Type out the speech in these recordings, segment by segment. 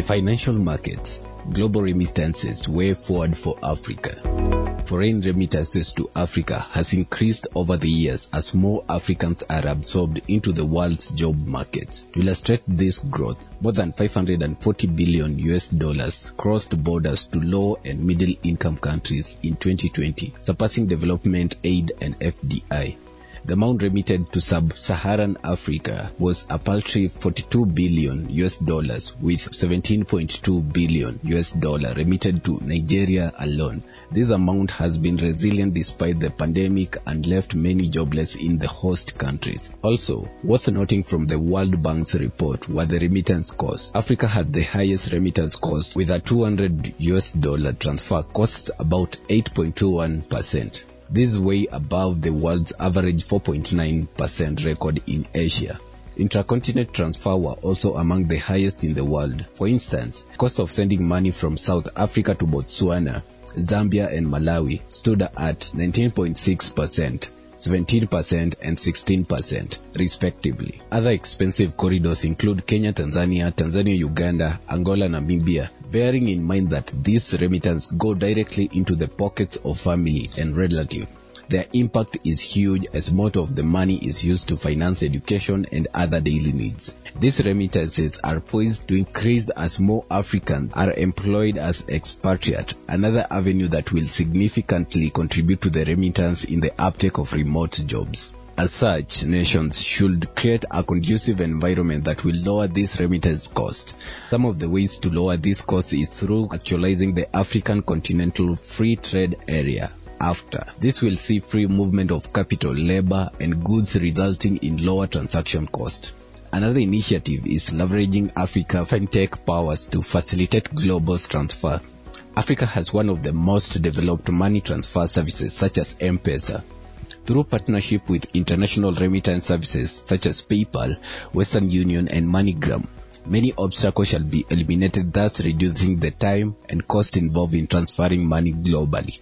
The financial markets, global remittances way forward for Africa. Foreign remittances to Africa has increased over the years as more Africans are absorbed into the world's job markets. To illustrate this growth, more than 540 billion US dollars crossed borders to low and middle income countries in 2020, surpassing development aid and FDI. The amount remitted to sub-Saharan Africa was a paltry 42 billion US dollars with 17.2 billion US dollar remitted to Nigeria alone. This amount has been resilient despite the pandemic and left many jobless in the host countries. Also, worth noting from the World Bank's report were the remittance costs. Africa had the highest remittance cost with a 200 US dollar transfer cost about 8.21%. This is way above the world's average 4.9% record in Asia. Intracontinental transfer were also among the highest in the world. For instance, cost of sending money from South Africa to Botswana, Zambia and Malawi stood at 19.6%. 17% and 16% respectively. Other expensive corridors include Kenya, Tanzania, Tanzania, Uganda, Angola, Namibia, bearing in mind that these remittances go directly into the pockets of family and relative. Their impact is huge as most of the money is used to finance education and other daily needs. These remittances are poised to increase as more Africans are employed as expatriate, another avenue that will significantly contribute to the remittance in the uptake of remote jobs. As such, nations should create a conducive environment that will lower this remittance cost. Some of the ways to lower this cost is through actualizing the African Continental Free Trade Area after. This will see free movement of capital, labor, and goods resulting in lower transaction cost. Another initiative is leveraging Africa fintech powers to facilitate global transfer. Africa has one of the most developed money transfer services such as M-Pesa. Through partnership with international remittance services such as PayPal, Western Union, and MoneyGram, many obstacles shall be eliminated, thus reducing the time and cost involved in transferring money globally.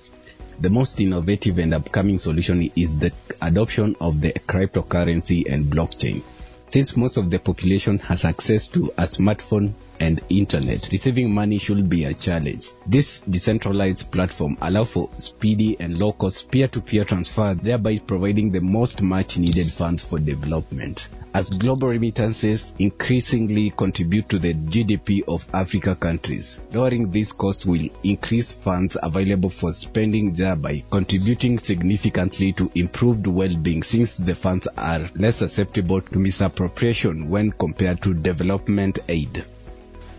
The most innovative and upcoming solution is the adoption of the cryptocurrency and blockchain. Since most of the population has access to a smartphone and internet, receiving money should be a challenge. This decentralized platform allows for speedy and low-cost peer-to-peer transfer, thereby providing the most much needed funds for development. As global remittances increasingly contribute to the GDP of Africa countries, lowering these costs will increase funds available for spending, thereby contributing significantly to improved well-being since the funds are less susceptible to misappropriation when compared to development aid.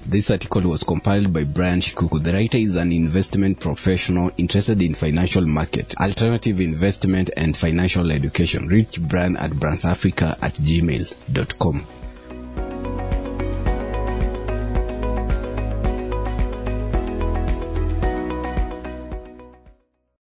This article was compiled by Brian Shikuku. The writer is an investment professional interested in financial market, alternative investment and financial education. Reach Brian at brandsafrica at gmail.com.